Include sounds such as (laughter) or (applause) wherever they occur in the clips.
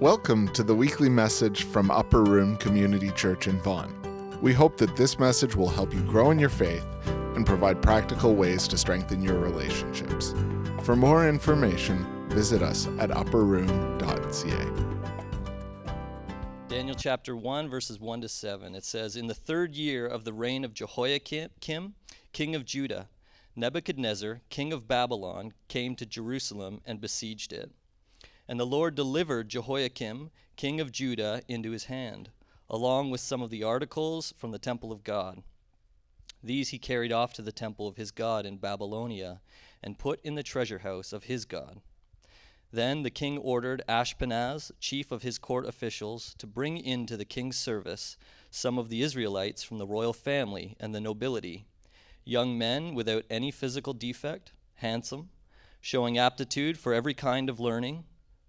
Welcome to the weekly message from Upper Room Community Church in Vaughan. We hope that this message will help you grow in your faith and provide practical ways to strengthen your relationships. For more information, visit us at upperroom.ca. Daniel chapter 1, verses 1 to 7. It says, In the third year of the reign of Jehoiakim, king of Judah, Nebuchadnezzar, king of Babylon, came to Jerusalem and besieged it. And the Lord delivered Jehoiakim, king of Judah, into his hand, along with some of the articles from the temple of God. These he carried off to the temple of his God in Babylonia, and put in the treasure house of his God. Then the king ordered Ashpenaz, chief of his court officials, to bring into the king's service some of the Israelites from the royal family and the nobility, young men without any physical defect, handsome, showing aptitude for every kind of learning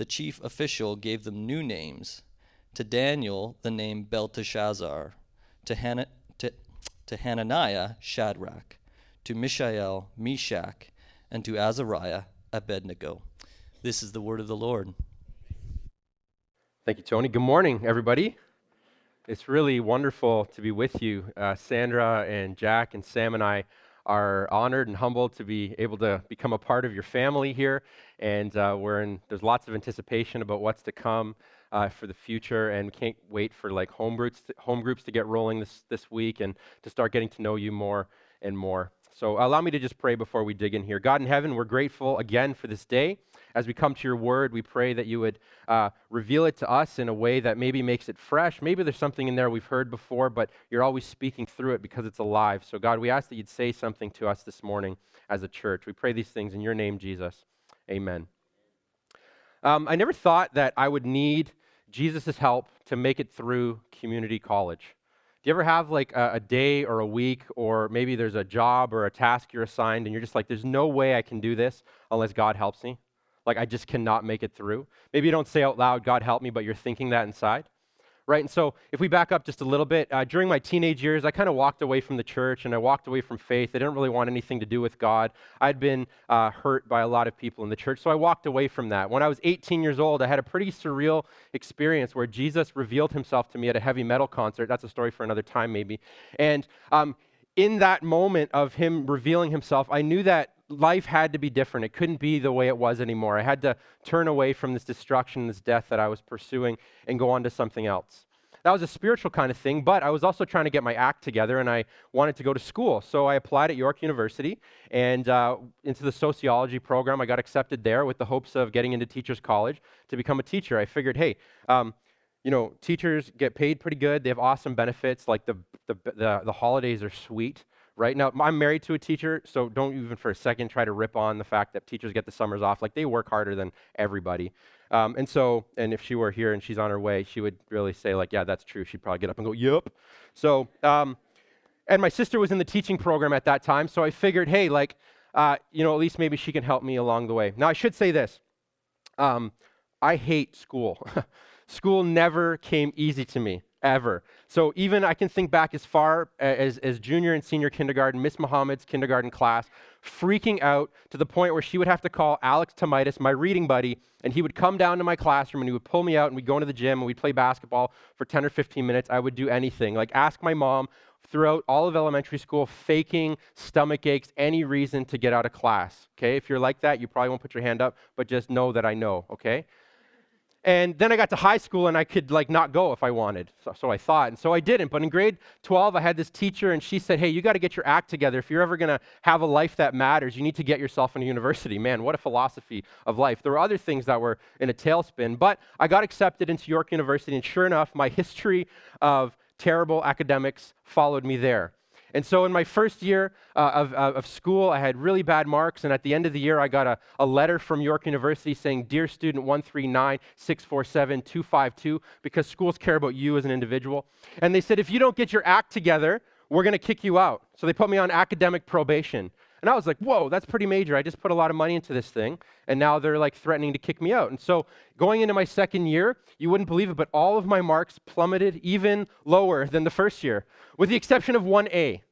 the chief official gave them new names. To Daniel, the name Belteshazzar. To, Han- to, to Hananiah, Shadrach. To Mishael, Meshach. And to Azariah, Abednego. This is the word of the Lord. Thank you, Tony. Good morning, everybody. It's really wonderful to be with you. Uh, Sandra and Jack and Sam and I are honored and humbled to be able to become a part of your family here. And uh, we're in, there's lots of anticipation about what's to come uh, for the future. And can't wait for like home groups, to, home groups to get rolling this, this week and to start getting to know you more and more. So allow me to just pray before we dig in here. God in heaven, we're grateful again for this day. As we come to your word, we pray that you would uh, reveal it to us in a way that maybe makes it fresh. Maybe there's something in there we've heard before, but you're always speaking through it because it's alive. So, God, we ask that you'd say something to us this morning as a church. We pray these things in your name, Jesus. Amen. Um, I never thought that I would need Jesus' help to make it through community college. Do you ever have like a, a, day or a week, or maybe there's a job or a task you're assigned, and you're just like, there's no way I can do this unless God helps me? Like, I just cannot make it through. Maybe you don't say out loud, God help me, but you're thinking that inside. Right? And so, if we back up just a little bit, uh, during my teenage years, I kind of walked away from the church and I walked away from faith. I didn't really want anything to do with God. I'd been uh, hurt by a lot of people in the church, so I walked away from that. When I was 18 years old, I had a pretty surreal experience where Jesus revealed himself to me at a heavy metal concert. That's a story for another time, maybe. And um, in that moment of him revealing himself, I knew that life had to be different. It couldn't be the way it was anymore. I had to turn away from this destruction, this death that I was pursuing, and go on to something else. That was a spiritual kind of thing, but I was also trying to get my act together and I wanted to go to school. So I applied at York University and uh, into the sociology program. I got accepted there with the hopes of getting into teachers' college to become a teacher. I figured, hey, um, you know, teachers get paid pretty good. They have awesome benefits, like the, the, the, the holidays are sweet right? Now, I'm married to a teacher, so don't even for a second try to rip on the fact that teachers get the summers off. Like, they work harder than everybody. Um, and so, and if she were here and she's on her way, she would really say, like, yeah, that's true. She'd probably get up and go, yep. So, um, and my sister was in the teaching program at that time, so I figured, hey, like, uh, you know, at least maybe she can help me along the way. Now, I should say this um, I hate school. (laughs) school never came easy to me ever. So even I can think back as far as, as junior and senior kindergarten, Miss Muhammad's kindergarten class, freaking out to the point where she would have to call Alex Tomitis, my reading buddy, and he would come down to my classroom and he would pull me out and we'd go into the gym and we'd play basketball for 10 or 15 minutes. I would do anything. Like ask my mom throughout all of elementary school, faking stomach aches, any reason to get out of class. Okay? If you're like that, you probably won't put your hand up, but just know that I know, okay? And then I got to high school and I could like not go if I wanted. So, so, I thought. And so I didn't. But in grade 12, I had this teacher and she said, Hey, you got to get your act together. If you're ever going to have a life that matters, you need to get yourself into university. Man, what a philosophy of life. There were other things that were in a tailspin, but I got accepted into York University. And sure enough, my history of terrible academics followed me there. And so in my first year uh, of, uh, of school, I had really bad marks. And at the end of the year, I got a, a letter from York University saying, Dear student 139 647 252, because schools care about you as an individual. And they said, If you don't get your act together, we're going to kick you out. So they put me on academic probation. And I was like, whoa, that's pretty major. I just put a lot of money into this thing, and now they're like threatening to kick me out. And so going into my second year, you wouldn't believe it, but all of my marks plummeted even lower than the first year, with the exception of one A.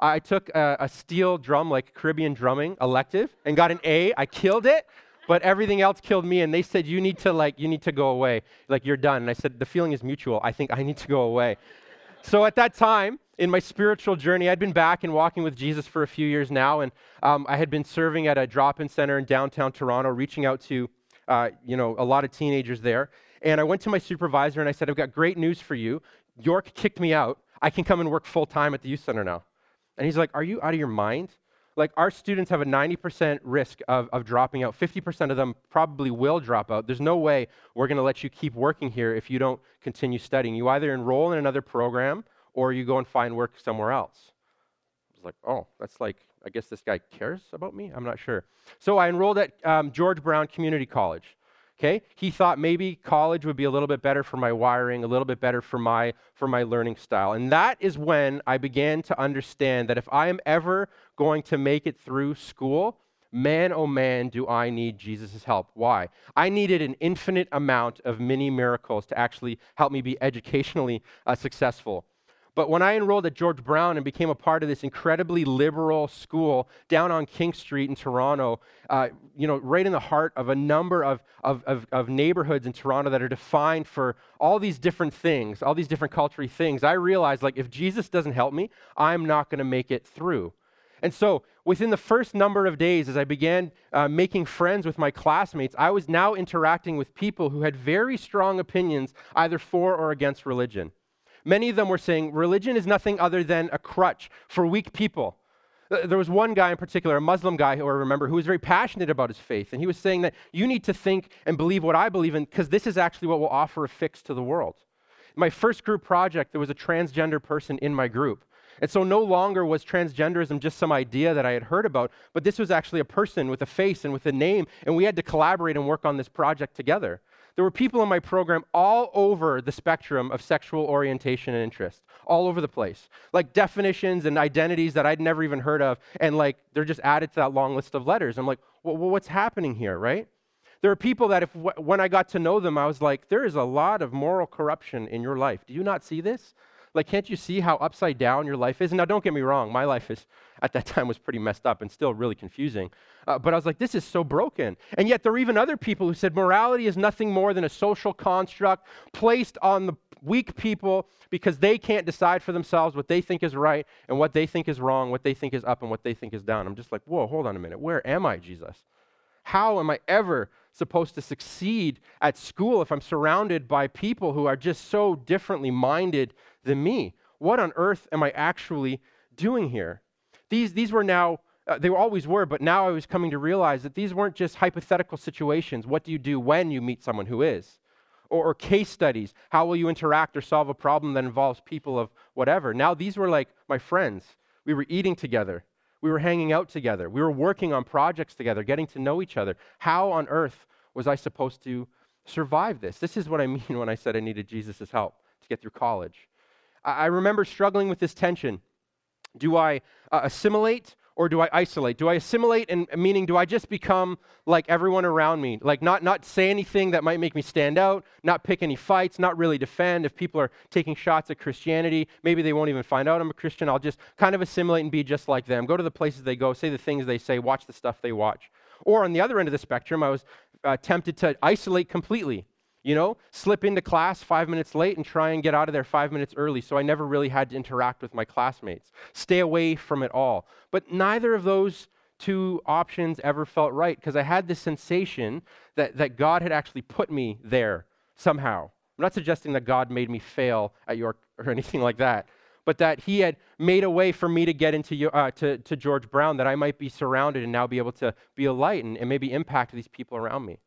I took a, a steel drum, like Caribbean drumming elective, and got an A. I killed it, but everything else killed me. And they said, you need to like, you need to go away. Like you're done. And I said, the feeling is mutual. I think I need to go away. So at that time, in my spiritual journey, I'd been back and walking with Jesus for a few years now, and um, I had been serving at a drop-in center in downtown Toronto, reaching out to, uh, you know, a lot of teenagers there. And I went to my supervisor and I said, "I've got great news for you. York kicked me out. I can come and work full time at the youth center now." And he's like, "Are you out of your mind? Like our students have a 90% risk of, of dropping out. 50% of them probably will drop out. There's no way we're going to let you keep working here if you don't continue studying. You either enroll in another program." Or you go and find work somewhere else. I was like, oh, that's like, I guess this guy cares about me? I'm not sure. So I enrolled at um, George Brown Community College. Okay, he thought maybe college would be a little bit better for my wiring, a little bit better for my for my learning style. And that is when I began to understand that if I am ever going to make it through school, man oh man do I need Jesus' help. Why? I needed an infinite amount of mini miracles to actually help me be educationally uh, successful. But when I enrolled at George Brown and became a part of this incredibly liberal school down on King Street in Toronto, uh, you know, right in the heart of a number of, of, of, of, neighborhoods in Toronto that are defined for all these different things, all these different cultural things, I realized like if Jesus doesn't help me, I'm not going to make it through. And so, within the first number of days, as I began uh, making friends with my classmates, I was now interacting with people who had very strong opinions either for or against religion. Many of them were saying religion is nothing other than a crutch for weak people. Uh, there was one guy in particular, a Muslim guy who I remember, who was very passionate about his faith. And he was saying that you need to think and believe what I believe in because this is actually what will offer a fix to the world. In my first group project, there was a transgender person in my group. And so no longer was transgenderism just some idea that I had heard about, but this was actually a person with a face and with a name, and we had to collaborate and work on this project together. There were people in my program all over the spectrum of sexual orientation and interest, all over the place. Like definitions and identities that I'd never even heard of, and like they're just added to that long list of letters. I'm like, well, what's happening here, right? There are people that if when I got to know them, I was like, there is a lot of moral corruption in your life. Do you not see this? Like, can't you see how upside down your life is? And now, don't get me wrong, my life is at that time was pretty messed up and still really confusing. Uh, but I was like, this is so broken. And yet, there were even other people who said morality is nothing more than a social construct placed on the weak people because they can't decide for themselves what they think is right and what they think is wrong, what they think is up and what they think is down. I'm just like, whoa, hold on a minute. Where am I, Jesus? How am I ever supposed to succeed at school if I'm surrounded by people who are just so differently minded than me? What on earth am I actually doing here? These, these were now, uh, they always were, but now I was coming to realize that these weren't just hypothetical situations. What do you do when you meet someone who is? Or, or case studies. How will you interact or solve a problem that involves people of whatever? Now these were like my friends. We were eating together. We were hanging out together. We were working on projects together, getting to know each other. How on earth was I supposed to survive this? This is what I mean (laughs) when I said I needed Jesus' help to get through college. I, remember struggling with this tension do I uh, assimilate or do I isolate? Do I assimilate and meaning do I just become like everyone around me? Like not not say anything that might make me stand out, not pick any fights, not really defend. If people are taking shots at Christianity, maybe they won't even find out I'm a Christian. I'll just kind of assimilate and be just like them. Go to the places they go, say the things they say, watch the stuff they watch. Or on the other end of the spectrum, I was uh, tempted to isolate completely you know, slip into class five minutes late and try and get out of there five minutes early so I never really had to interact with my classmates. Stay away from it all. But neither of those two options ever felt right because I had this sensation that, that God had actually put me there somehow. I'm not suggesting that God made me fail at York or (laughs) anything like that, but that He had made a way for me to get into uh, to, to George Brown, that I might be surrounded and now be able to be a light and, and maybe impact these people around me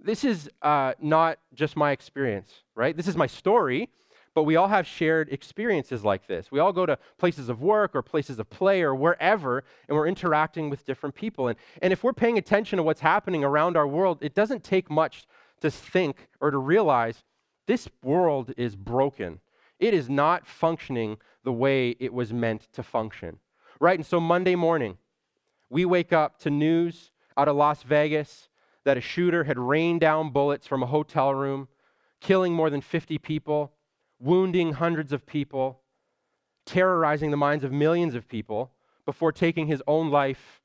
this is uh, not just my experience, right? This is my story, but we all have shared experiences like this. We all go to places of work or places of play or wherever, and we're interacting with different people. And, and if we're paying attention to what's happening around our world, it doesn't take much to think or to realize this world is broken. It is not functioning the way it was meant to function. Right? And so Monday morning, we wake up to news out of Las Vegas that a shooter had rained down bullets from a hotel room, killing more than 50 people, wounding hundreds of people, terrorizing the minds of millions of people before taking his own life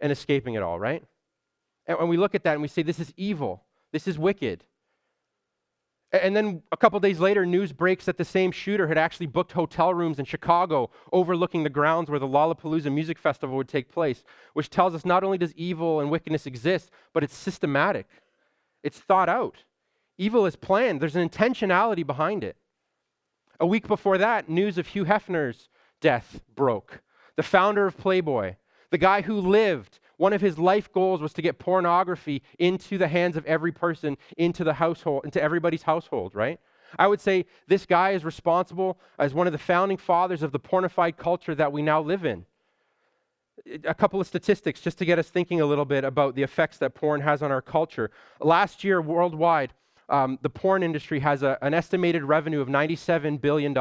and escaping it all, right? And when we look at that and we say, this is evil, this is wicked. And then a couple days later, news breaks that the same shooter had actually booked hotel rooms in Chicago overlooking the grounds where the Lollapalooza Music Festival would take place, which tells us not only does evil and wickedness exist, but it's systematic. It's thought out. Evil is planned, there's an intentionality behind it. A week before that, news of Hugh Hefner's death broke. The founder of Playboy, the guy who lived one of his life goals was to get pornography into the hands of every person, into the household, into everybody's household, right? I would say this guy is responsible as one of the founding fathers of the pornified culture that we now live in. A couple of statistics just to get us thinking a little bit about the effects that porn has on our culture. Last year, worldwide, um, the porn industry has a, an estimated revenue of $97 billion.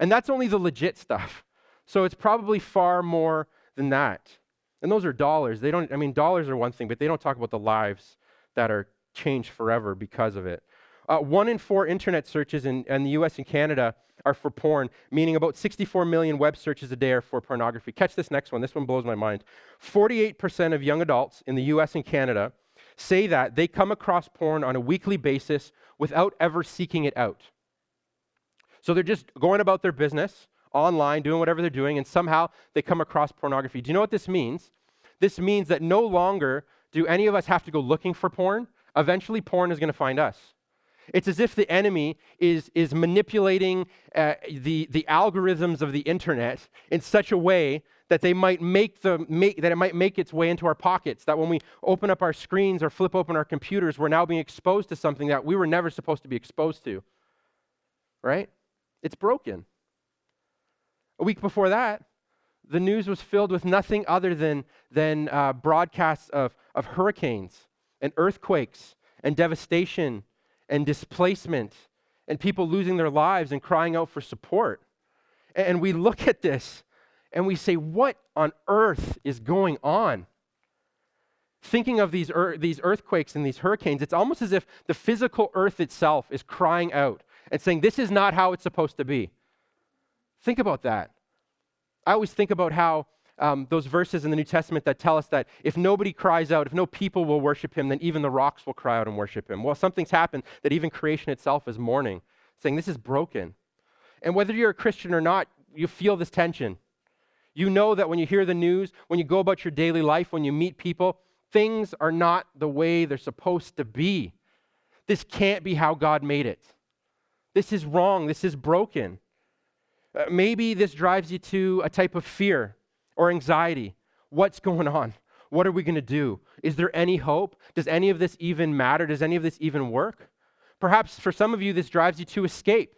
And that's only the legit stuff. So it's probably far more than that. And those are dollars. They don't, I mean, dollars are one thing, but they don't talk about the lives that are changed forever because of it. Uh, one in four internet searches in, in the US and Canada are for porn, meaning about 64 million web searches a day are for pornography. Catch this next one. This one blows my mind. 48% of young adults in the US and Canada say that they come across porn on a weekly basis without ever seeking it out. So they're just going about their business online, doing whatever they're doing, and somehow they come across pornography. Do you know what this means? This means that no longer do any of us have to go looking for porn. Eventually, porn is going to find us. It's as if the enemy is, is manipulating uh, the, the algorithms of the internet in such a way that they might make the make, that it might make its way into our pockets. That when we open up our screens or flip open our computers, we're now being exposed to something that we were never supposed to be exposed to. Right? It's broken. A week before that, the news was filled with nothing other than, than uh, broadcasts of, of hurricanes and earthquakes and devastation and displacement and people losing their lives and crying out for support. And we look at this and we say, What on earth is going on? Thinking of these, er- these earthquakes and these hurricanes, it's almost as if the physical earth itself is crying out and saying, This is not how it's supposed to be. Think about that. I always think about how um, those verses in the New Testament that tell us that if nobody cries out, if no people will worship him, then even the rocks will cry out and worship him. Well, something's happened that even creation itself is mourning, saying this is broken. And whether you're a Christian or not, you feel this tension. You know that when you hear the news, when you go about your daily life, when you meet people, things are not the way they're supposed to be. This can't be how God made it. This is wrong. This is broken. Uh, maybe this drives you to a type of fear or anxiety. What's going on? What are we going to do? Is there any hope? Does any of this even matter? Does any of this even work? Perhaps for some of you, this drives you to escape,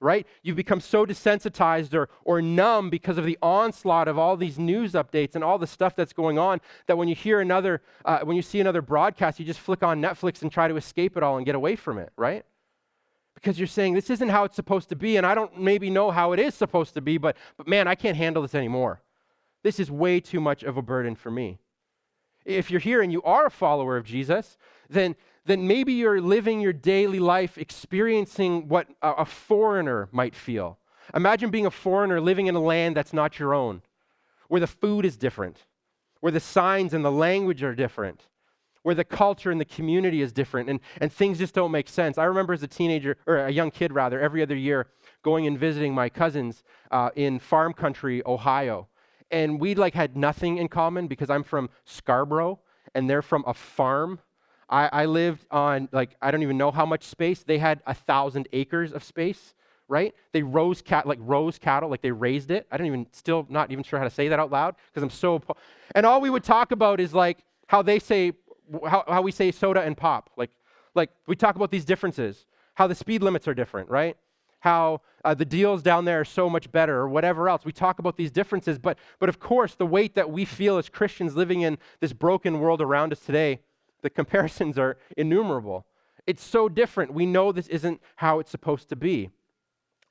right? You've become so desensitized or, or numb because of the onslaught of all these news updates and all the stuff that's going on that when you hear another, uh, when you see another broadcast, you just flick on Netflix and try to escape it all and get away from it, right? Because you're saying this isn't how it's supposed to be and i don't maybe know how it is supposed to be but, but man i can't handle this anymore. This is way too much of a burden for me. If you're here and you are a follower of jesus then then maybe you're living your daily life experiencing what a, a foreigner might feel. Imagine being a foreigner living in a land that's not your own where the food is different where the signs and the language are different where the culture and the community is different and, and things just don't make sense. I remember as a teenager, or a young kid rather, every other year going and visiting my cousins uh, in farm country, Ohio. And we like had nothing in common because I'm from Scarborough and they're from a farm. I, I lived on like, I don't even know how much space. They had a thousand acres of space right? They rose cat like rose cattle, like they raised it. I don't even still not even sure how to say that out loud because I'm so. And all we would talk about is like how they say how, how we say soda and pop. Like, like we talk about these differences, how the speed limits are different, right? how uh, the deals down there are so much better or whatever else. We talk about these differences, but, but of course, the weight that we feel as Christians living in this broken world around us today, the (laughs) comparisons are innumerable. It's so different. We know this isn't how it's supposed to be.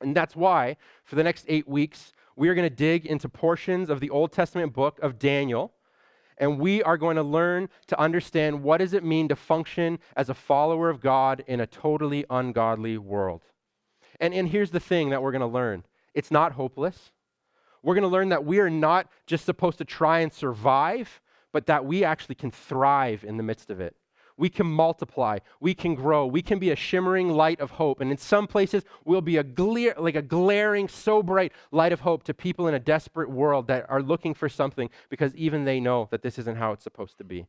And that's why, for the next eight weeks, we are going to dig into portions of the Old Testament book of Daniel and we are going to learn to understand what does it mean to function as a follower of God in a totally ungodly world. And, and here's the thing that we're going to learn it's not hopeless. We're going to learn that we are not just supposed to try and survive, but that we actually can thrive in the midst of it. We can multiply. We can grow. We can be a shimmering light of hope. And in some places, we'll be a glare, like a glaring, so bright light of hope to people in a desperate world that are looking for something because even they know that this isn't how it's supposed to be.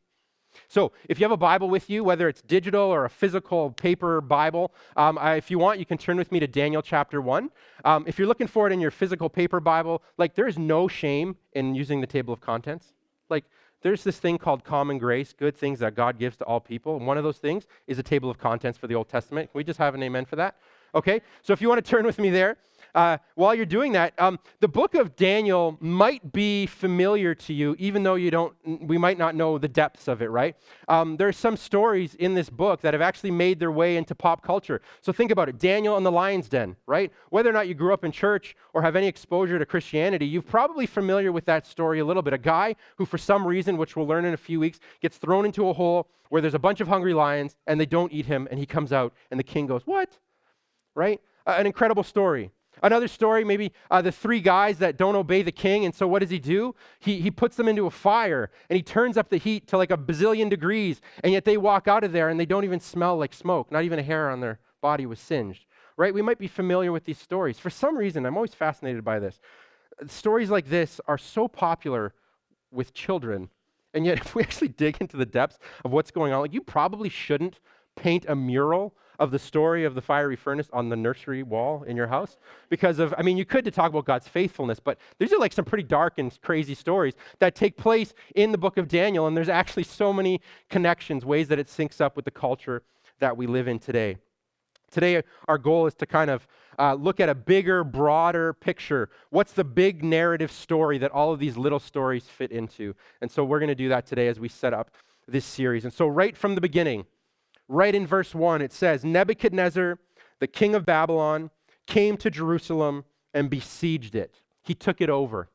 So, if you have a Bible with you, whether it's digital or a physical paper Bible, um, I, if you want, you can turn with me to Daniel chapter 1. Um, if you're looking for it in your physical paper Bible, like there is no shame in using the table of contents. Like, there's this thing called common grace, good things that God gives to all people. And one of those things is a table of contents for the Old Testament. Can we just have an amen for that? Okay, so if you want to turn with me there, uh, while you're doing that, um, the book of Daniel might be familiar to you, even though you don't, we might not know the depths of it, right? Um, there are some stories in this book that have actually made their way into pop culture. So think about it Daniel and the lion's den, right? Whether or not you grew up in church or have any exposure to Christianity, you're probably familiar with that story a little bit. A guy who, for some reason, which we'll learn in a few weeks, gets thrown into a hole where there's a bunch of hungry lions and they don't eat him, and he comes out, and the king goes, What? Right? Uh, an incredible story. Another story, maybe uh, the three guys that don't obey the king. And so what does he do? He, he puts them into a fire and he turns up the heat to like a bazillion degrees. And yet they walk out of there and they don't even smell like smoke. Not even a hair on their body was singed. Right? We might be familiar with these stories. For some reason, I'm always fascinated by this. Stories like this are so popular with children. And yet, (laughs) if we actually dig into the depths of what's going on, like you probably shouldn't paint a mural of the story of the fiery furnace on the nursery wall in your house because of, I mean, you could to talk about God's faithfulness, but these are like some pretty dark and crazy stories that take place in the book of Daniel, and there's actually so many connections, ways that it syncs up with the culture that we live in today. Today, our goal is to kind of uh, look at a bigger, broader picture. What's the big narrative story that all of these little stories fit into? And so we're going to do that today as we set up this series. And so, right from the beginning, right in verse 1, it says Nebuchadnezzar, the king of Babylon, came to Jerusalem and besieged it. He took it over.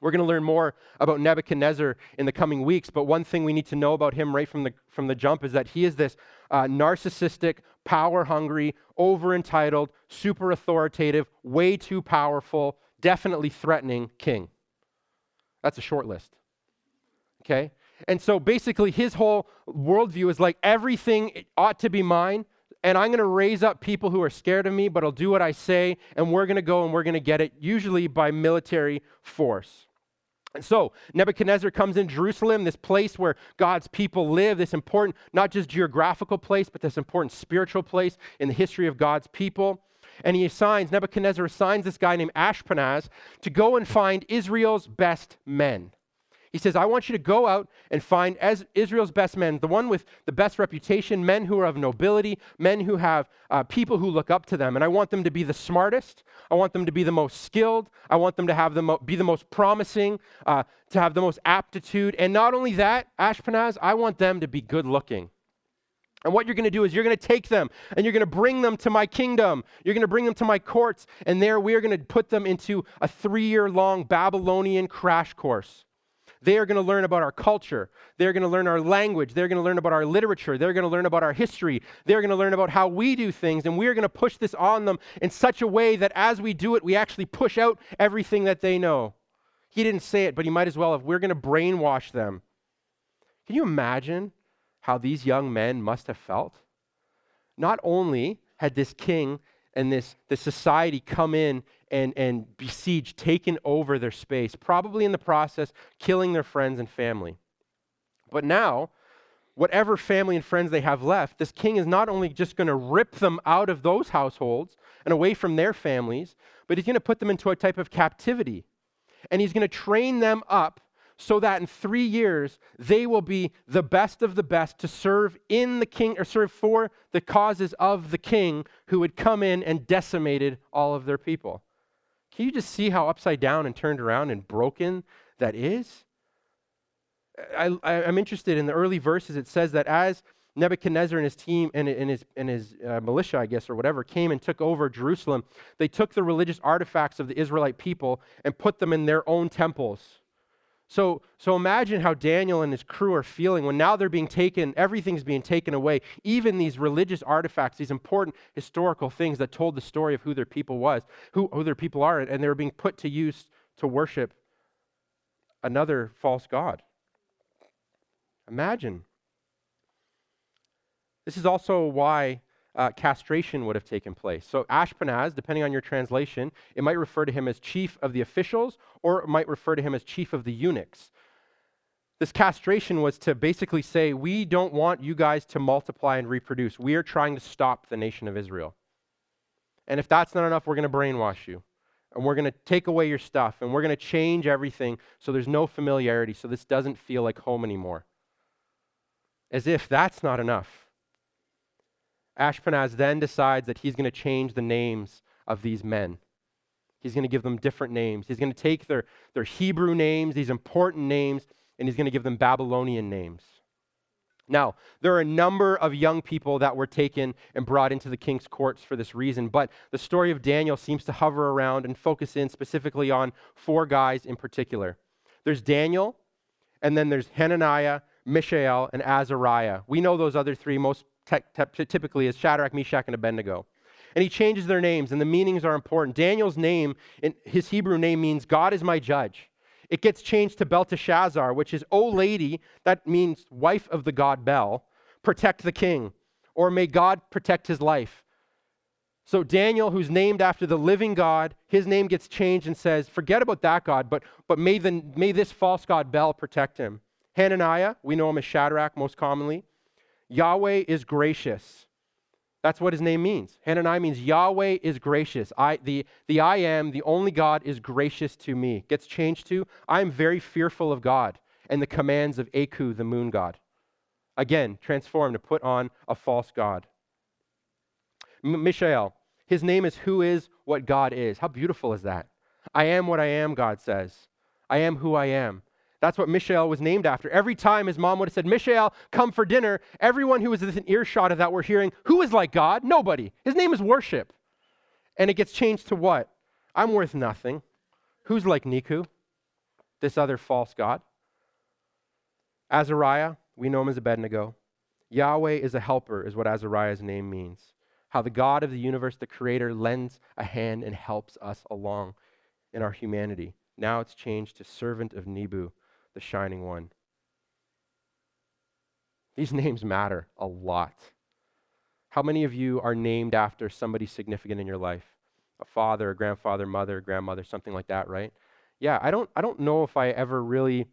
We're going to learn more about Nebuchadnezzar in the coming weeks, but one thing we need to know about him right from the, from the jump is that he is this uh, narcissistic, power hungry, over entitled, super authoritative, way too powerful, definitely threatening king. That's a short list. Okay? And so basically, his whole worldview is like everything ought to be mine, and I'm going to raise up people who are scared of me, but I'll do what I say, and we're going to go and we're going to get it, usually by military force. And so Nebuchadnezzar comes in Jerusalem, this place where God's people live, this important, not just geographical place, but this important spiritual place in the history of God's people. And he assigns, Nebuchadnezzar assigns this guy named Ashpenaz to go and find Israel's best men. He says, I want you to go out and find Israel's best men, the one with the best reputation, men who are of nobility, men who have uh, people who look up to them. And I want them to be the smartest. I want them to be the most skilled. I want them to have the mo- be the most promising, uh, to have the most aptitude. And not only that, Ashpenaz, I want them to be good looking. And what you're going to do is you're going to take them and you're going to bring them to my kingdom. You're going to bring them to my courts. And there we are going to put them into a three year long Babylonian crash course. They are going to learn about our culture. They're going to learn our language. They're going to learn about our literature. They're going to learn about our history. They're going to learn about how we do things. And we're going to push this on them in such a way that as we do it, we actually push out everything that they know. He didn't say it, but he might as well have. We're going to brainwash them. Can you imagine how these young men must have felt? Not only had this king and this, this society come in and, and besiege, taken over their space, probably in the process, killing their friends and family. But now, whatever family and friends they have left, this king is not only just going to rip them out of those households and away from their families, but he's going to put them into a type of captivity. And he's going to train them up so that in three years they will be the best of the best to serve in the king or serve for the causes of the king who had come in and decimated all of their people. Can you just see how upside down and turned around and broken that is? I, am interested in the early verses. It says that as Nebuchadnezzar and his team and, and his, and his uh, militia, I guess, or whatever, came and took over Jerusalem, they took the religious artifacts of the Israelite people and put them in their own temples. So, so imagine how Daniel and his crew are feeling when now they're being taken, everything's being taken away. Even these religious artifacts, these important historical things that told the story of who their people was, who, who their people are, and they were being put to use to worship another false god. Imagine. This is also why uh, castration would have taken place. So, Ashpenaz, depending on your translation, it might refer to him as chief of the officials or it might refer to him as chief of the eunuchs. This castration was to basically say, We don't want you guys to multiply and reproduce. We are trying to stop the nation of Israel. And if that's not enough, we're going to brainwash you. And we're going to take away your stuff. And we're going to change everything so there's no familiarity, so this doesn't feel like home anymore. As if that's not enough. Ashpenaz then decides that he's going to change the names of these men. He's going to give them different names. He's going to take their, their Hebrew names, these important names, and he's going to give them Babylonian names. Now, there are a number of young people that were taken and brought into the king's courts for this reason, but the story of Daniel seems to hover around and focus in specifically on four guys in particular. There's Daniel, and then there's Hananiah, Mishael, and Azariah. We know those other three most typically is Shadrach, Meshach, and Abednego. And he changes their names, and the meanings are important. Daniel's name, his Hebrew name means God is my judge. It gets changed to Belteshazzar, which is, O lady, that means wife of the god Bel, protect the king, or may God protect his life. So Daniel, who's named after the living God, his name gets changed and says, forget about that God, but, but may, the, may this false God Bel protect him. Hananiah, we know him as Shadrach most commonly. Yahweh is gracious. That's what his name means. Hananiah means Yahweh is gracious. I, the, the I am, the only God, is gracious to me. Gets changed to I am very fearful of God and the commands of Aku, the moon god. Again, transformed to put on a false God. M- Mishael, his name is who is what God is. How beautiful is that? I am what I am, God says. I am who I am. That's what Mishael was named after. Every time his mom would have said, Mishael, come for dinner, everyone who was within earshot of that were hearing, Who is like God? Nobody. His name is worship. And it gets changed to what? I'm worth nothing. Who's like Niku? This other false God. Azariah, we know him as Abednego. Yahweh is a helper, is what Azariah's name means. How the God of the universe, the creator, lends a hand and helps us along in our humanity. Now it's changed to servant of Nebu, the shining one. These (laughs) names matter a lot. How many of you are named after somebody significant in your life? A father, a grandfather, mother, grandmother, something like that, right? Yeah, I don't I don't know if I ever really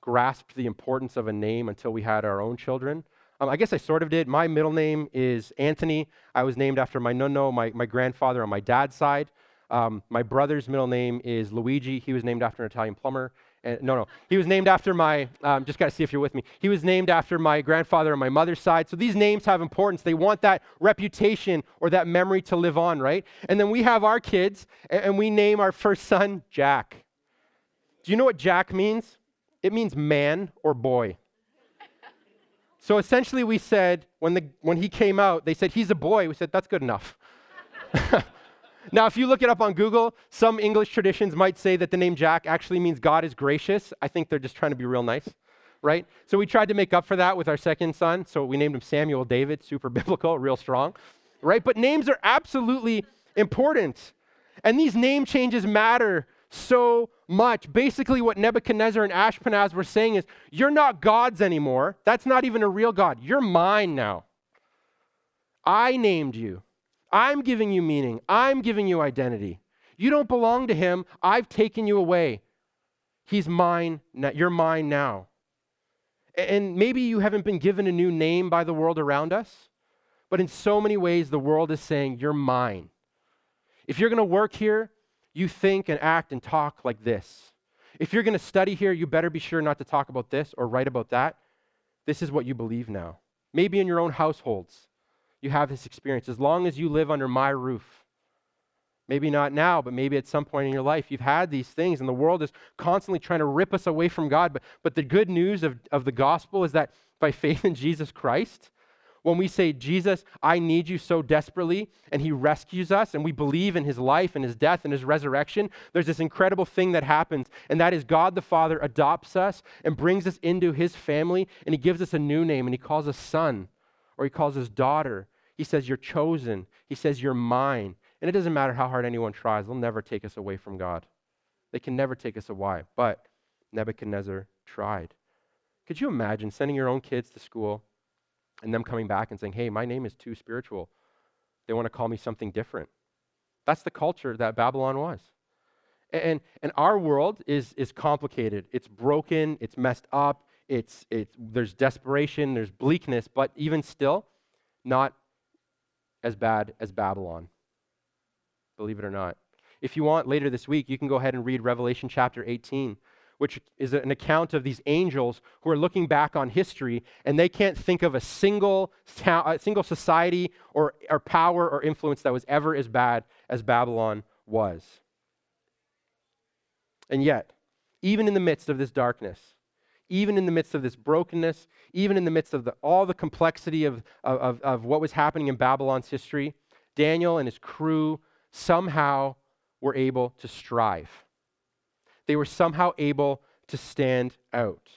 grasped the importance of a name until we had our own children. Um, I guess I sort of did. My middle name is Anthony. I was named after my nonno, my, my grandfather on my dad's side. Um, my brother's middle name is Luigi. He was named after an Italian plumber. And, no, no. He was named after my, um, just got to see if you're with me. He was named after my grandfather on my mother's side. So these names have importance. They want that reputation or that memory to live on, right? And then we have our kids, and, and we name our first son Jack. Do you know what Jack means? It means man or boy. So essentially, we said, when, the, when he came out, they said, he's a boy. We said, that's good enough. (laughs) Now, if you look it up on Google, some English traditions might say that the name Jack actually means God is gracious. I think they're just trying to be real nice, right? So we tried to make up for that with our second son. So we named him Samuel David, super (laughs) biblical, real strong, right? But names are absolutely important. And these name changes matter so much. Basically, what Nebuchadnezzar and Ashpenaz were saying is, You're not gods anymore. That's not even a real God. You're mine now. I named you. I'm giving you meaning. I'm giving you identity. You don't belong to him. I've taken you away. He's mine. You're mine now. And maybe you haven't been given a new name by the world around us, but in so many ways, the world is saying, You're mine. If you're going to work here, you think and act and talk like this. If you're going to study here, you better be sure not to talk about this or write about that. This is what you believe now. Maybe in your own households, you have this experience. As long as you live under my roof, maybe not now, but maybe at some point in your life, you've had these things, and the world is constantly trying to rip us away from God. But, but the good news of, of the gospel is that by (laughs) faith in Jesus Christ, when we say, Jesus, I need you so desperately, and he rescues us, and we believe in his life and his death and his resurrection, there's this incredible thing that happens, and that is God the Father adopts us and brings us into his family, and he gives us a new name, and he calls us son, or he calls us daughter. He says, You're chosen. He says, You're mine. And it doesn't matter how hard anyone tries, they'll never take us away from God. They can never take us away. But Nebuchadnezzar tried. Could you imagine sending your own kids to school? and them coming back and saying, hey, my name is too spiritual. They want to call me something different. That's the culture that Babylon was. And, and our world is, is complicated. It's broken, it's messed up, it's, it's, there's desperation, there's bleakness, but even still, not as bad as Babylon. Believe it or not. If you want, later this week, you can go ahead and read Revelation chapter 18 which is an account of these angels who are looking back on history and they can't think of a single, a single society or, or power or influence that was ever as bad as Babylon was. And yet, even in the midst of this darkness, even in the midst of this brokenness, even in the midst of the, all the complexity of, of, of what was happening in Babylon's history, Daniel and his crew somehow were able to strive. They were somehow able to stand out.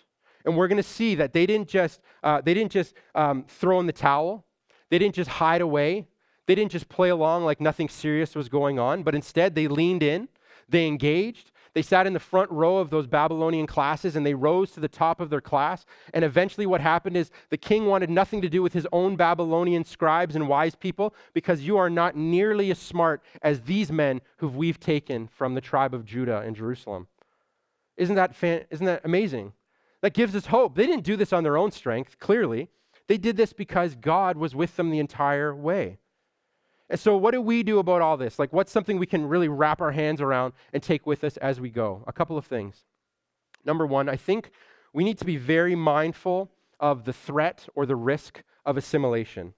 And we're going to see that they didn't just, uh, they didn't just um, throw in the towel, they didn't just hide away, they didn't just play along like nothing serious was going on, but instead they leaned in, they engaged, they sat in the front row of those Babylonian classes and they rose to the top of their class. And eventually, what happened is the king wanted nothing to do with his own Babylonian scribes and wise people because you are not nearly as smart as these men who we've taken from the tribe of Judah and Jerusalem. Isn't that, fan- isn't that amazing? That gives us hope. They didn't do this on their own strength, clearly. They did this because God was with them the entire way. And so, what do we do about all this? Like, what's something we can really wrap our hands around and take with us as we go? A couple of things. Number one, I think we need to be very mindful of the threat or the risk of assimilation.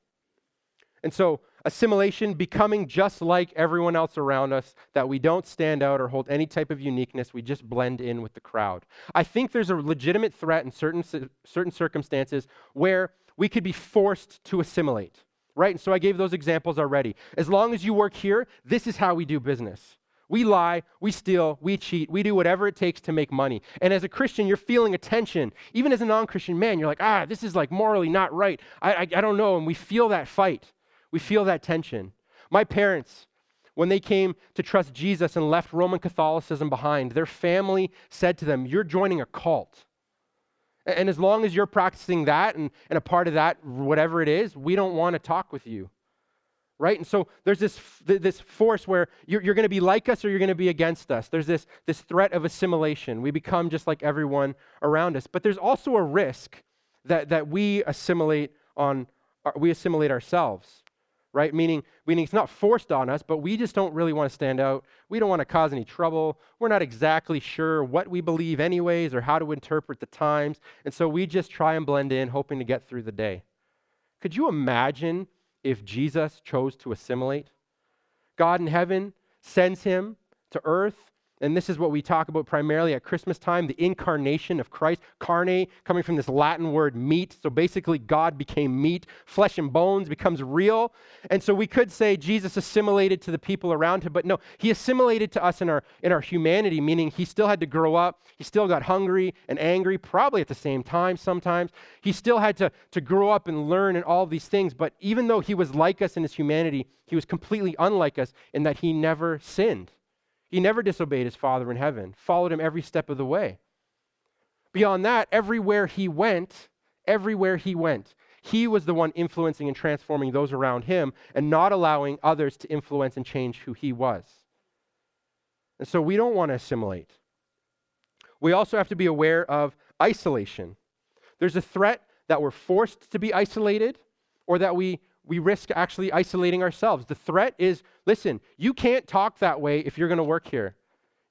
And so, assimilation, becoming just like everyone else around us, that we don't stand out or hold any type of uniqueness, we just blend in with the crowd. I think there's a legitimate threat in certain, certain circumstances where we could be forced to assimilate, right? And so I gave those examples already. As long as you work here, this is how we do business. We lie, we steal, we cheat, we do whatever it takes to make money. And as a Christian, you're feeling a tension. Even as a non Christian man, you're like, ah, this is like morally not right. I, I, I don't know. And we feel that fight. We feel that tension. My parents, when they came to trust Jesus and left Roman Catholicism behind, their family said to them, You're joining a cult. And as long as you're practicing that and, and a part of that, whatever it is, we don't want to talk with you. Right? And so there's this, this force where you're, you're going to be like us or you're going to be against us. There's this, this threat of assimilation. We become just like everyone around us. But there's also a risk that, that we assimilate on uh, we assimilate ourselves right? Meaning, meaning it's not forced on us, but we just don't really want to stand out. We don't want to cause any trouble. We're not exactly sure what we believe, anyways, or how to interpret the times. And so we just try and blend in, hoping to get through the day. Could you imagine if Jesus chose to assimilate? God in heaven sends him to earth and this is what we talk about primarily at Christmas time the incarnation of Christ. Carne, coming from this Latin word meat. So basically, God became meat. Flesh and bones becomes real. And so we could say Jesus assimilated to the people around him, but no, he assimilated to us in our, in our humanity, meaning he still had to grow up. He still got hungry and angry, probably at the same time sometimes. He still had to, to grow up and learn and all these things. But even though he was like us in his humanity, he was completely unlike us in that he never sinned. He never disobeyed his Father in heaven, followed him every step of the way. Beyond that, everywhere he went, everywhere he went, he was the one influencing and transforming those around him and not allowing others to influence and change who he was. And so we don't want to assimilate. We also have to be aware of isolation. There's a threat that we're forced to be isolated or that we we risk actually isolating ourselves. The threat is listen, you can't talk that way if you're going to work here.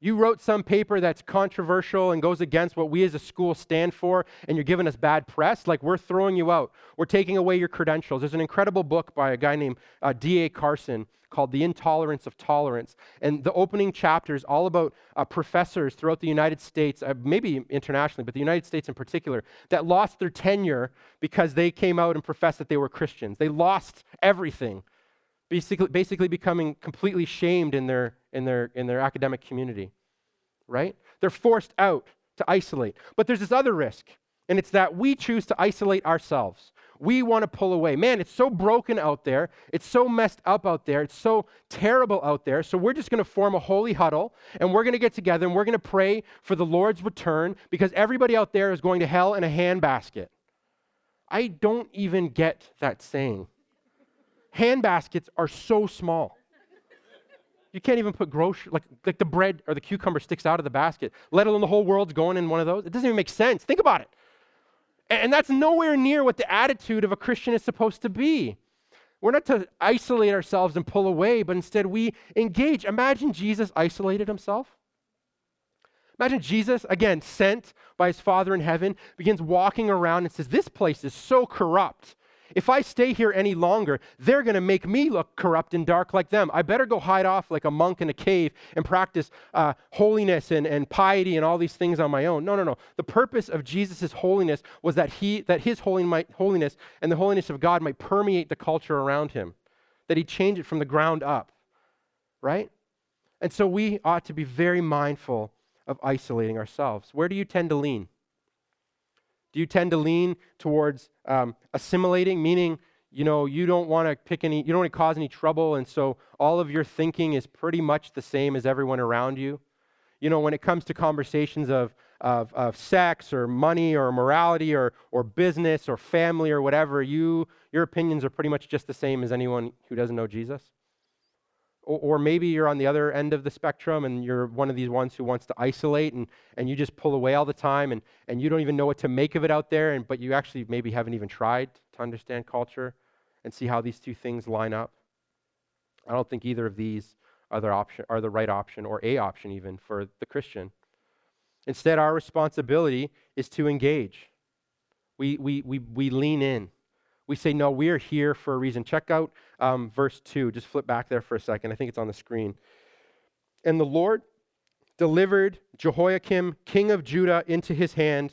You wrote some paper that's controversial and goes against what we as a school stand for, and you're giving us bad press, like we're throwing you out. We're taking away your credentials. There's an incredible book by a guy named uh, D.A. Carson called The Intolerance of Tolerance. And the opening chapter is all about uh, professors throughout the United States, uh, maybe internationally, but the United States in particular, that lost their tenure because they came out and professed that they were Christians. They lost everything basically, basically becoming completely shamed in their, in, their, in their academic community, right? They're forced out to isolate. But there's this other risk, and it's that we choose to isolate ourselves. We want to pull away. Man, it's so broken out there. It's so messed up out there. It's so terrible out there. So we're just going to form a holy huddle and we're going to get together and we're going to pray for the Lord's return because everybody out there is going to hell in a handbasket. I don't even get that saying hand baskets are so small. You can't even put grocery, like, like the bread or the cucumber sticks out of the basket, let alone the whole world's going in one of those. It doesn't even make sense. Think about it. And that's nowhere near what the attitude of a Christian is supposed to be. We're not to isolate ourselves and pull away, but instead we engage. Imagine Jesus isolated himself. Imagine Jesus, again, sent by his Father in heaven, begins walking around and says, This place is so corrupt. If I stay here any longer, they're going to make me look corrupt and dark like them. I better go hide off like a monk in a cave and practice uh, holiness and, and piety and all these things on my own. No, no, no. The purpose of Jesus' holiness was that, he, that his holiness and the holiness of God might permeate the culture around him, that he change it from the ground up, right? And so we ought to be very mindful of isolating ourselves. Where do you tend to lean? Do you tend to lean towards um, assimilating, meaning, you know, you don't want to pick any, you don't want to cause any trouble, and so all of your thinking is pretty much the same as everyone around you? You know, when it comes to conversations of, of, of sex or money or morality or, or business or family or whatever, you, your opinions are pretty much just the same as anyone who doesn't know Jesus? Or, maybe you're on the other end of the spectrum and you're one of these ones who wants to isolate and, and you just pull away all the time and, and you don't even know what to make of it out there, and, but you actually maybe haven't even tried to understand culture and see how these two things line up. I don't think either of these are the, option, are the right option or a option even for the Christian. Instead, our responsibility is to engage. We, we, we, we lean in. We say, no, we are here for a reason. Check out um, verse 2. Just flip back there for a second. I think it's on the screen. And the Lord delivered Jehoiakim, king of Judah, into his hand,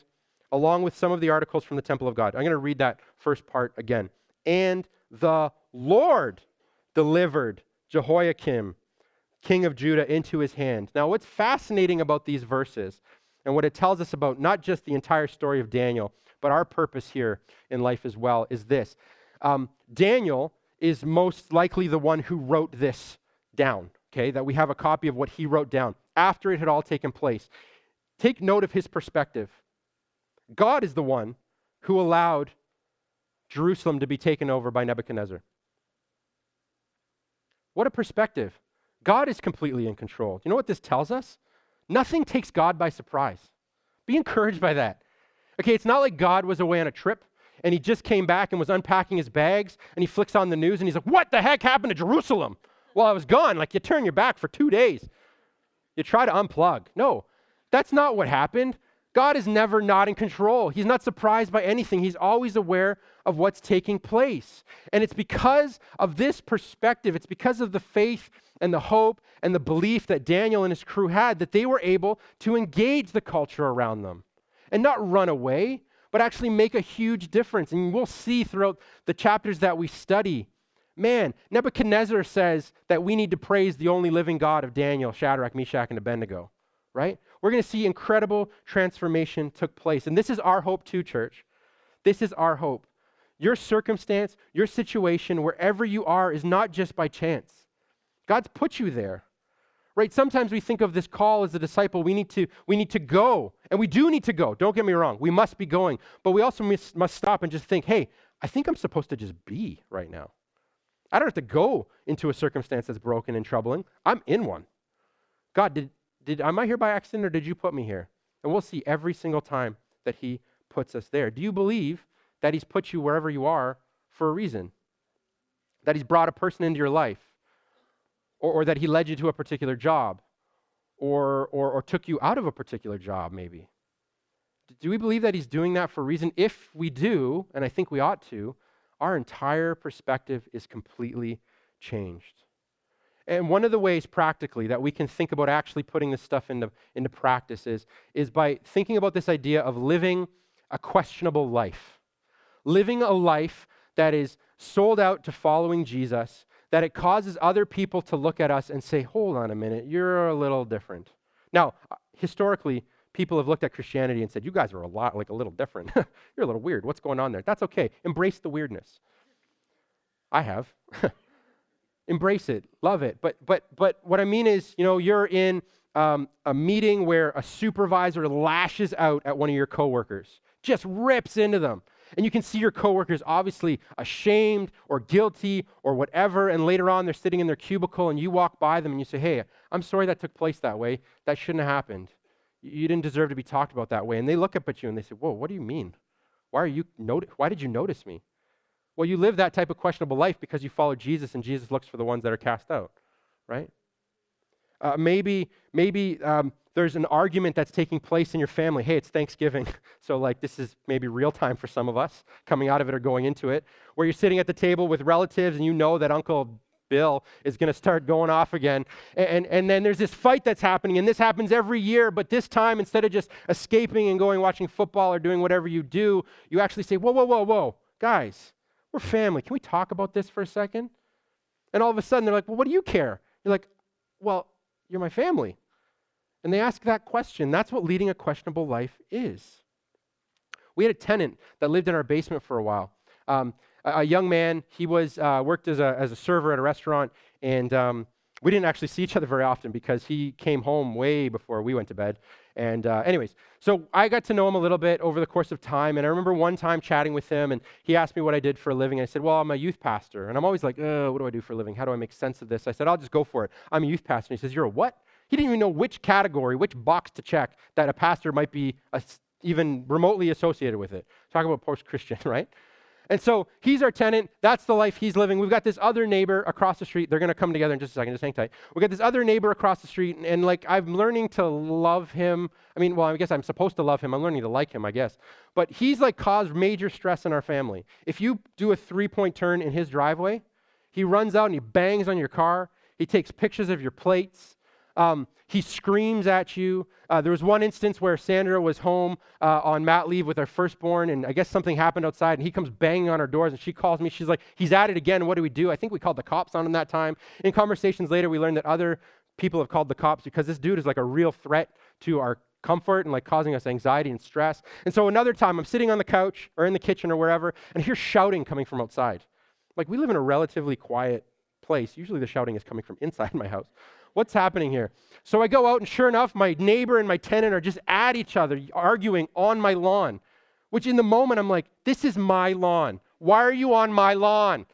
along with some of the articles from the temple of God. I'm going to read that first part again. And the Lord delivered Jehoiakim, king of Judah, into his hand. Now, what's fascinating about these verses and what it tells us about not just the entire story of Daniel, but our purpose here in life as well is this um, Daniel is most likely the one who wrote this down, okay? That we have a copy of what he wrote down after it had all taken place. Take note of his perspective. God is the one who allowed Jerusalem to be taken over by Nebuchadnezzar. What a perspective. God is completely in control. You know what this tells us? Nothing takes God by surprise. Be encouraged by that. Okay, it's not like God was away on a trip and he just came back and was unpacking his bags and he flicks on the news and he's like, What the heck happened to Jerusalem? Well, I was gone. Like you turn your back for two days. You try to unplug. No, that's not what happened. God is never not in control. He's not surprised by anything. He's always aware of what's taking place. And it's because of this perspective, it's because of the faith and the hope and the belief that Daniel and his crew had that they were able to engage the culture around them and not run away, but actually make a huge difference. And we'll see throughout the chapters that we study. Man, Nebuchadnezzar says that we need to praise the only living God of Daniel, Shadrach, Meshach, and Abednego, right? We're going to see incredible transformation took place. And this is our hope too, church. This is our hope. Your circumstance, your situation, wherever you are, is not just by chance. God's put you there. Right? Sometimes we think of this call as a disciple. We need to we need to go. And we do need to go. Don't get me wrong. We must be going. But we also must, must stop and just think hey i think i'm supposed to just be right now. I don't have to go into a circumstance that's broken and troubling. I'm in one. God did did am i here by accident or did you put me here? And we'll see every single time that he puts us there. Do you believe that he's put you wherever you are for a reason? That he's brought a person into your life or, or that he led you to a particular job, or, or, or took you out of a particular job, maybe? Do we believe that He's doing that for a reason? If we do, and I think we ought to, our entire perspective is completely changed. And one of the ways practically that we can think about actually putting this stuff into, into practice is, is by thinking about this idea of living a questionable life. Living a life that is sold out to following Jesus, that it causes other people to look at us and say, hold on a minute, you're a little different. Now, historically, people have looked at Christianity and said, you guys are a lot like a little different. (laughs) you're a little weird. What's going on there? That's okay. Embrace the weirdness. I have. (laughs) embrace it, love it. But but but what I mean is, you know, you're in um, a meeting where a supervisor lashes out at one of your coworkers, just rips into them. And you can see your coworkers obviously ashamed or guilty or whatever. And later on, they're sitting in their cubicle and you walk by them and you say, Hey, I'm sorry that took place that way. That shouldn't have happened. You didn't deserve to be talked about that way. And they look up at you and they say, Whoa, what do you mean? Why, are you not- why did you notice me? Well, you live that type of questionable life because you follow Jesus and Jesus looks for the ones that are cast out, right? Uh, maybe maybe um, there's an argument that's taking place in your family. Hey, it's Thanksgiving. (laughs) So, like, this is maybe real time for some of us coming out of it or going into it, where you're sitting at the table with relatives and you know that Uncle Bill is going to start going off again. And, and, and, then there's this fight that's happening, and this happens every year, but this time, instead of just escaping and going watching football or doing whatever you do, you actually say, Whoa, whoa, whoa, whoa, guys, we're family. Can we talk about this for a second? And all of a sudden, they're like, Well, what do you care? You're like, Well, you're my family. And they ask that question. That's what leading a questionable life is. We had a tenant that lived in our basement for a while. Um, a, a, young man, he was uh, worked as a, as a server at a restaurant, and um, we didn't actually see each other very often because he came home way before we went to bed. And, uh, anyways, so I got to know him a little bit over the course of time. And I remember one time chatting with him, and he asked me what I did for a living. and I said, Well, I'm a youth pastor. And I'm always like, What do I do for a living? How do I make sense of this? I said, I'll just go for it. I'm a youth pastor. And he says, You're a what? He didn't even know which category, which box to check that a pastor might be a, even remotely associated with it. Talk about post Christian, (laughs) right? And so he's our tenant. That's the life he's living. We've got this other neighbor across the street. They're going to come together in just a second. Just hang tight. We've got this other neighbor across the street, and, and, like I'm learning to love him. I mean, well, I guess I'm supposed to love him. I'm learning to like him, I guess. But he's like caused major stress in our family. If you do a three point turn in his driveway, he runs out and he bangs on your car. He takes pictures of your plates. Um, he screams at you. Uh, there was one instance where Sandra was home uh, on mat leave with her firstborn, and I guess something happened outside, and he comes banging on our doors, and she calls me. She's like, He's at it again. What do we do? I think we called the cops on him that time. In conversations later, we learned that other people have called the cops because this dude is like a real threat to our comfort and like causing us anxiety and stress. And so another time, I'm sitting on the couch or in the kitchen or wherever, and I hear shouting coming from outside. Like, we live in a relatively quiet place. Usually the shouting is coming from inside (laughs) my house. What's happening here? So I go out, and sure enough, my neighbor and my tenant are just at each other, arguing on my lawn. Which in the moment, I'm like, this is my lawn. Why are you on my lawn?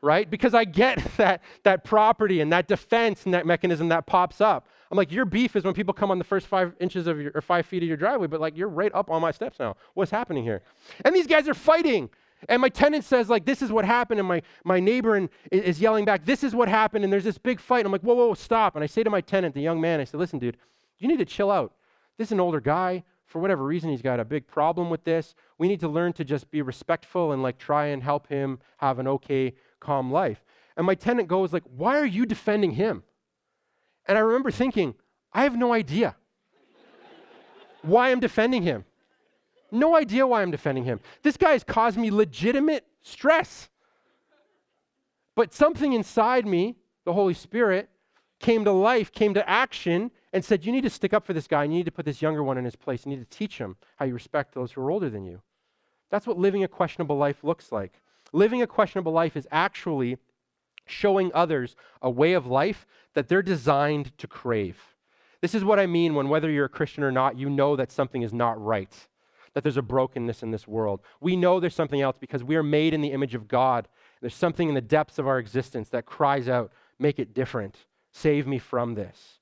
Right? Because I get (laughs) that, that property and that defense and that mechanism that pops up. I'm like, your beef is when people come on the first five inches of your, or five feet of your driveway, but like, you're right up on my steps now. What's happening here? And these guys are fighting. And my tenant says, like, this is what happened. And my, my neighbor and, is yelling back, this is what happened. And there's this big fight. I'm like, whoa, whoa, stop. And I say to my tenant, the young man, I said, listen, dude, you need to chill out. This is an older guy. For whatever reason, he's got a big problem with this. We need to learn to just be respectful and like try and help him have an okay, calm life. And my tenant goes like, why are you defending him? And I remember thinking, I have no idea (laughs) why I'm defending him. No idea why I'm defending him. This guy has caused me legitimate stress. But something inside me, the Holy Spirit, came to life, came to action, and said, You need to stick up for this guy. You need to put this younger one in his place. You need to teach him how you respect those who are older than you. That's what living a questionable life looks like. Living a questionable life is actually showing others a way of life that they're designed to crave. This is what I mean when, whether you're a Christian or not, you know that something is not right that there's a brokenness in this world. We know there's something else because we are made in the image of God. There's something in the depths of our existence that cries out, Make it different. Save me from this.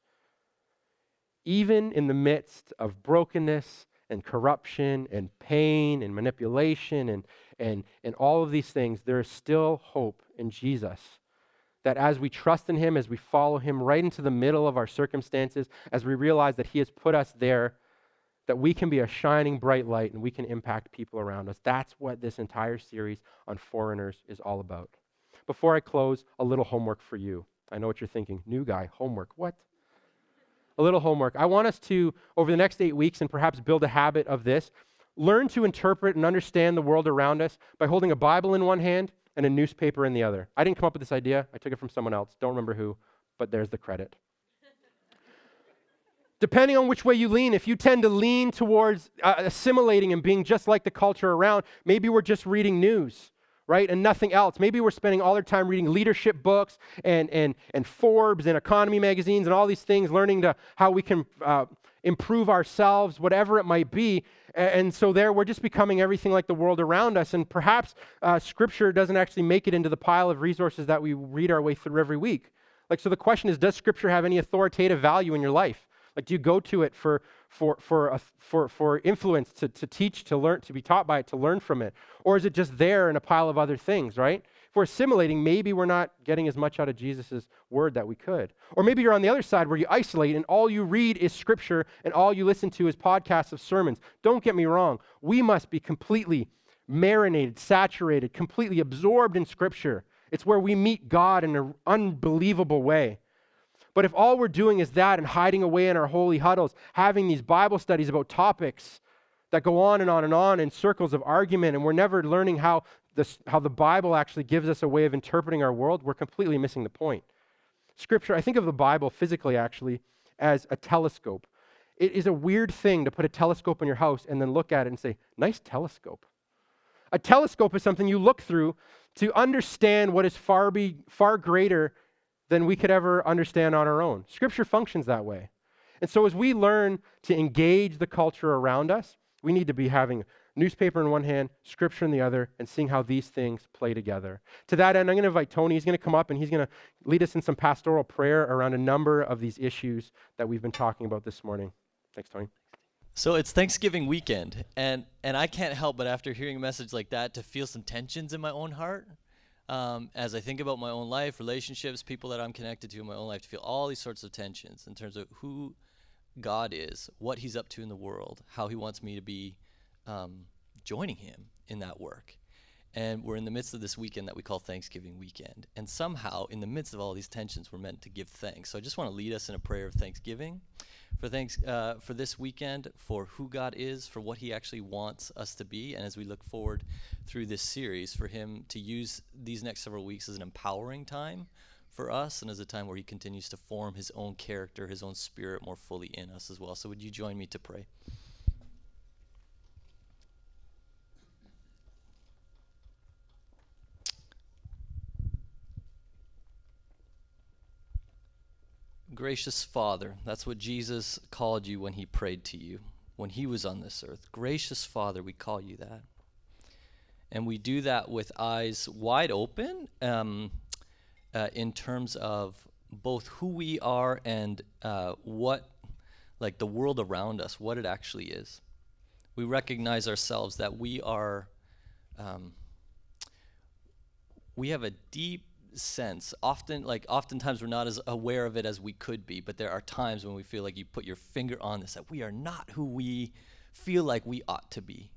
Even in the midst of brokenness and corruption and pain and manipulation and, and, and all of these things, there is still hope in Jesus that as we trust in Him, as we follow Him right into the middle of our circumstances, as we realize that He has put us there, that we can be a shining bright light and we can impact people around us. That's what this entire series on foreigners is all about. Before I close, a little homework for you. I know what you're thinking. New guy, homework. What? A little homework. I want us to, over the next eight weeks, and perhaps build a habit of this, learn to interpret and understand the world around us by holding a Bible in one hand and a newspaper in the other. I didn't come up with this idea, I took it from someone else. Don't remember who, but there's the credit depending on which way you lean, if you tend to lean towards uh, assimilating and being just like the culture around, maybe we're just reading news, right? And nothing else. Maybe we're spending all our time reading leadership books and, and, and Forbes and economy magazines and all these things, learning to how we can uh, improve ourselves, whatever it might be. And so there, we're just becoming everything like the world around us. And perhaps uh, Scripture doesn't actually make it into the pile of resources that we read our way through every week. Like, so the question is, does Scripture have any authoritative value in your life? Like, do you go to it for, for, for, a, for, for influence, to, to teach, to learn, to be taught by it, to learn from it? Or is it just there in a pile of other things, right? If we're assimilating, maybe we're not getting as much out of Jesus' word that we could. Or maybe you're on the other side where you isolate and all you read is scripture and all you listen to is podcasts of sermons. Don't get me wrong. We must be completely marinated, saturated, completely absorbed in scripture. It's where we meet God in an unbelievable way. But if all we're doing is that and hiding away in our holy huddles, having these Bible studies about topics that go on and on and on in circles of argument, and we're never learning how, this, how the Bible actually gives us a way of interpreting our world, we're completely missing the point. Scripture, I think of the Bible physically actually as a telescope. It is a weird thing to put a telescope in your house and then look at it and say, nice telescope. A telescope is something you look through to understand what is far, be, far greater than we could ever understand on our own. Scripture functions that way. And so, as we learn to engage the culture around us, we need to be having newspaper in one hand, scripture in the other, and seeing how these things play together. To that end, I'm going to invite Tony. He's going to come up and he's going to lead us in some pastoral prayer around a number of these issues that we've been talking about this morning. Thanks, Tony. So it's Thanksgiving weekend, and, and I can't help but after hearing a message like that to feel some tensions in my own heart um, as I think about my own life, relationships, people that I'm connected to in my own life, to feel all these sorts of tensions in terms of who God is, what He's up to in the world, how He wants me to be um, joining Him in that work. And we're in the midst of this weekend that we call Thanksgiving weekend. And somehow, in the midst of all these tensions, we're meant to give thanks. So I just want to lead us in a prayer of thanksgiving for thanks uh, for this weekend, for who God is, for what He actually wants us to be, and as we look forward through this series, for Him to use these next several weeks as an empowering time for us, and as a time where He continues to form His own character, His own spirit more fully in us as well. So, would you join me to pray? Gracious Father, that's what Jesus called you when he prayed to you, when he was on this earth. Gracious Father, we call you that. And we do that with eyes wide open um, uh, in terms of both who we are and uh, what, like the world around us, what it actually is. We recognize ourselves that we are, um, we have a deep sense. Often, like oftentimes, we're not as aware of it as we could be. But there are times when we feel like you put your finger on this that we are not who we feel like we ought to be.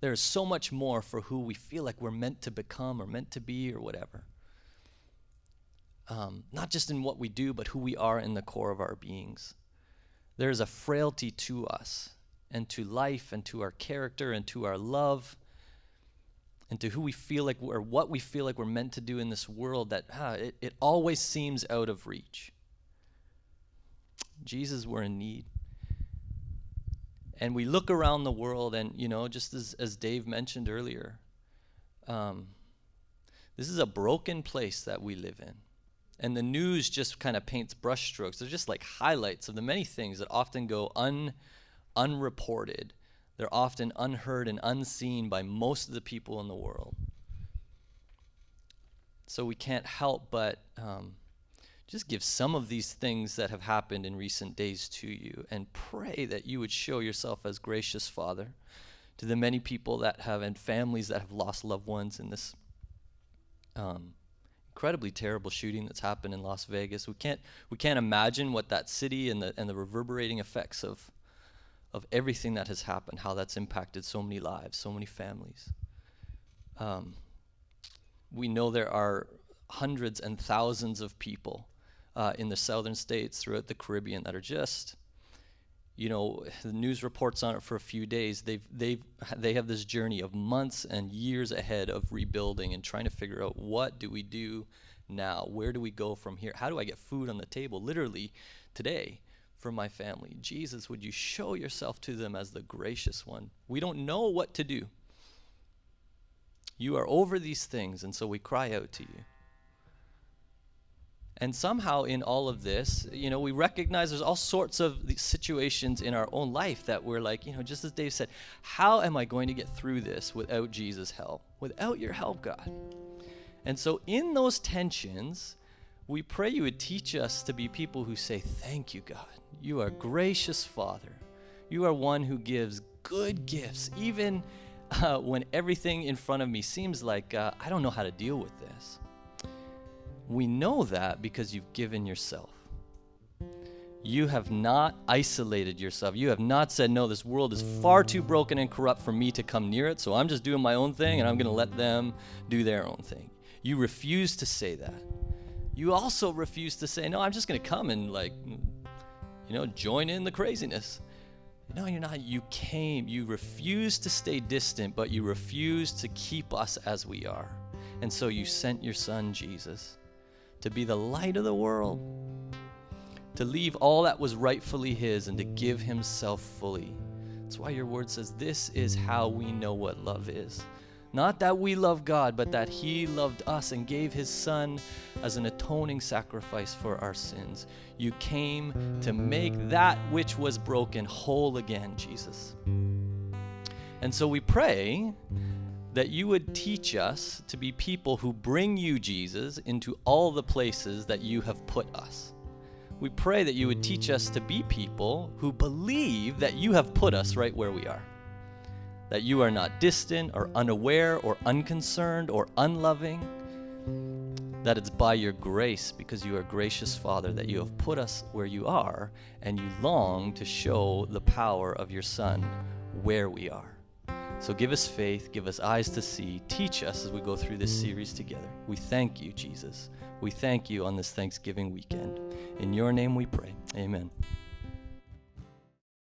There is so much more for who we feel like we're meant to become or meant to be or whatever. Um, not just in what we do, but who we are in the core of our beings. There is a frailty to us and to life and to our character and to our love and to who we feel like or what we feel like we're meant to do in this world that it, it always seems out of reach. Jesus, we're in need. And we look around the world, and, you know, just as, as Dave mentioned earlier, um, this is a broken place that we live in. And the news just kind of paints brushstrokes. They're just like highlights of the many things that often go un, unreported they're often unheard and unseen by most of the people in the world. So we can't help but um, just give some of these things that have happened in recent days to you and pray that you would show yourself as gracious Father to the many people that have and families that have lost loved ones in this um, incredibly terrible shooting that's happened in Las Vegas. We can't we can't imagine what that city and the and the reverberating effects of of everything that has happened, how that's impacted so many lives, so many families. Um, we know there are hundreds and thousands of people uh, in the southern states throughout the Caribbean that are just you know, the news reports on it for a few days. They've they've they have this journey of months and years ahead of rebuilding and trying to figure out what do we do now? Where do we go from here? How do I get food on the table? Literally, today for my family. Jesus, would you show yourself to them as the gracious one? We don't know what to do. You are over these things, and so we cry out to you. And somehow, in all of this, you know, we recognize there's all sorts of situations in our own life that we're like, you know, just as Dave said, how am I going to get through this without Jesus' help? Without your help, God. And so, in those tensions, we pray you would teach us to be people who say, Thank you, God. You are gracious Father. You are one who gives good gifts, even uh, when everything in front of me seems like uh, I don't know how to deal with this. We know that because you've given yourself. You have not isolated yourself. You have not said, No, this world is far too broken and corrupt for me to come near it, so I'm just doing my own thing and I'm going to let them do their own thing. You refuse to say that. You also refuse to say, No, I'm just going to come and, like, you know, join in the craziness. No, you're not. You came. You refused to stay distant, but you refused to keep us as we are. And so you sent your son, Jesus to be the light of the world, to leave all that was rightfully His and to give Himself fully. That's why your word says this is how we know what love is. Not that we love God, but that He loved us and gave His Son as an atoning sacrifice for our sins. You came to make that which was broken whole again, Jesus. And so we pray that you would teach us to be people who bring you, Jesus, into all the places that you have put us. We pray that you would teach us to be people who believe that you have put us right where we are. That you are not distant or unaware or unconcerned or unloving. That it's by your grace, because you are gracious Father, that you have put us where you are, and you long to show the power of your Son where we are. So give us faith, give us eyes to see, teach us as we go through this series together. We thank you, Jesus. We thank you on this Thanksgiving weekend. In your name we pray. Amen.